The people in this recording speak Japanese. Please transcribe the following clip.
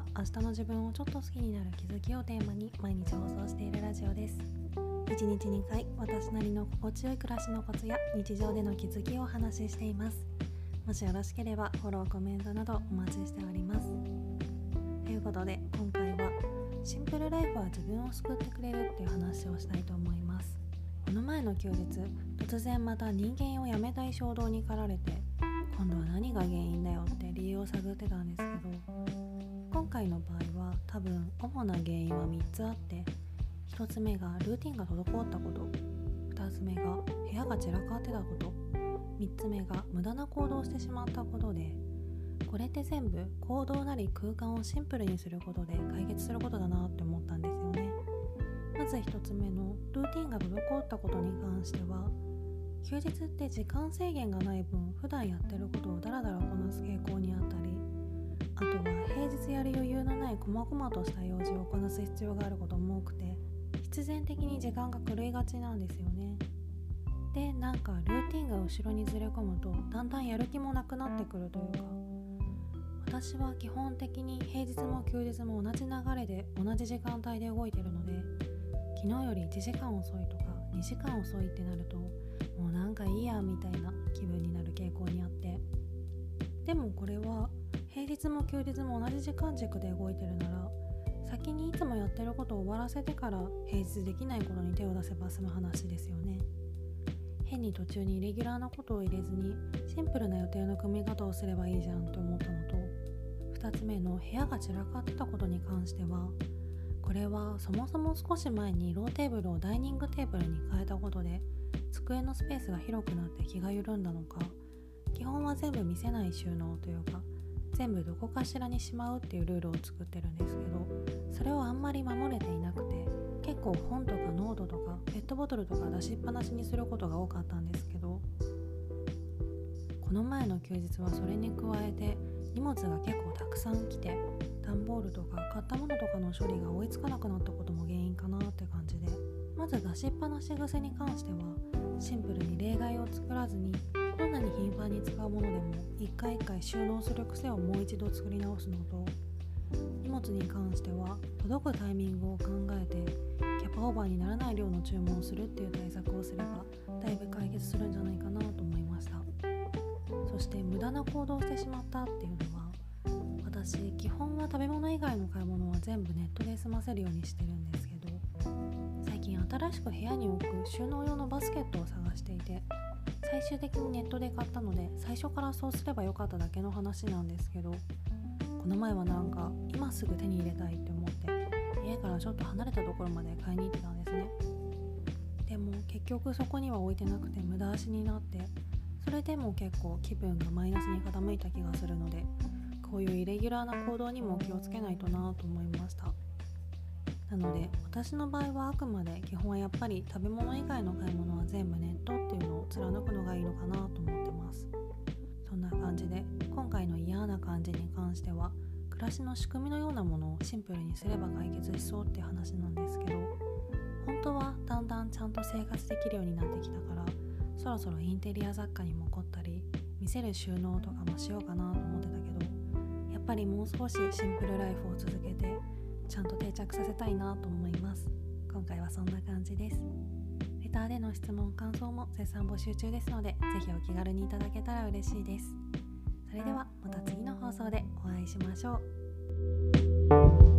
は明日の自分をちょっと好きになる気づきをテーマに毎日放送しているラジオです。1日2回私なりの心地よい暮らしのコツや日常での気づきをお話ししています。もしよろしければフォローコメントなどお待ちしております。ということで今回はシンプルライフは自分を救ってくれるっていう話をしたいと思います。この前の休日突然また人間を辞めたい衝動に駆られて今度は何が原因だよって理由を探ってたんですけど今回の場合は多分主な原因は3つあって1つ目がルーティンが滞ったこと2つ目が部屋が散らかってたこと3つ目が無駄な行動をしてしまったことでこれって全部行動なり空間をシンプルにすることで解決することだなって思ったんですよね。まず1つ目のルーティンが滞ったことに関しては休日って時間制限がない分普段やってることをダラダラこなす傾向にあったりあとは平日やる余裕のない細々とした用事をこなす必要があることも多くて必然的に時間が狂いがちなんですよね。でなんかルーティンが後ろにずれ込むとだんだんやる気もなくなってくるというか私は基本的に平日も休日も同じ流れで同じ時間帯で動いてるので昨日より1時間遅いとか2時間遅いってなるともうなんかいいやみたいな気分になる傾向にあって。平日も休日も同じ時間軸で動いてるなら先にいつもやってることを終わらせてから平日できないことに手を出せば済む話ですよね。変に途中にイレギュラーなことを入れずにシンプルな予定の組み方をすればいいじゃんと思ったのと2つ目の部屋が散らかってたことに関してはこれはそもそも少し前にローテーブルをダイニングテーブルに変えたことで机のスペースが広くなって気が緩んだのか基本は全部見せない収納というか全部どこかしらにしまうっていうルールを作ってるんですけどそれをあんまり守れていなくて結構本とかノートとかペットボトルとか出しっぱなしにすることが多かったんですけどこの前の休日はそれに加えて荷物が結構たくさん来て段ボールとか買ったものとかの処理が追いつかなくなったことも原因かなって感じでまず出しっぱなし癖に関してはシンプルに例外を作らずにどんなに頻繁に使うものでも一回一回収納する癖をもう一度作り直すのと荷物に関しては届くタイミングを考えてキャパオーバーにならない量の注文をするっていう対策をすればだいぶ解決するんじゃないかなと思いました。そして無駄な行動をしてしまったっていうのは私基本は食べ物以外の買い物は全部ネットで済ませるようにしてるんですけど最近新しく部屋に置く収納用のバスケットを探していて最終的にネットで買ったので最初からそうすればよかっただけの話なんですけどこの前はなんか今すぐ手に入れたいって思って家からちょっと離れたところまで買いに行ってたんですね。でも結局そこには置いてなくて無駄足になってそれでも結構気分がマイナスに傾いた気がするのでこういうイレギュラーな行動にも気をつけないとなと思いました。なので私の場合はあくまで基本はやっぱり食べ物以外の買い物は全部ネットっていうのを貫くのがいいのかなと思ってます。そんな感じで今回の嫌な感じに関しては暮らしの仕組みのようなものをシンプルにすれば解決しそうって話なんですけど本当はだんだんちゃんと生活できるようになってきたからそろそろインテリア雑貨にも凝ったり見せる収納とかもしようかなと思ってたけどやっぱりもう少しシンプルライフを続けてちゃんと定着させたいなと思います。今回はそんな感じです。レターでの質問感想も絶賛募集中ですので是非お気軽にいただけたら嬉しいです。それではまた次の放送でお会いしましょう。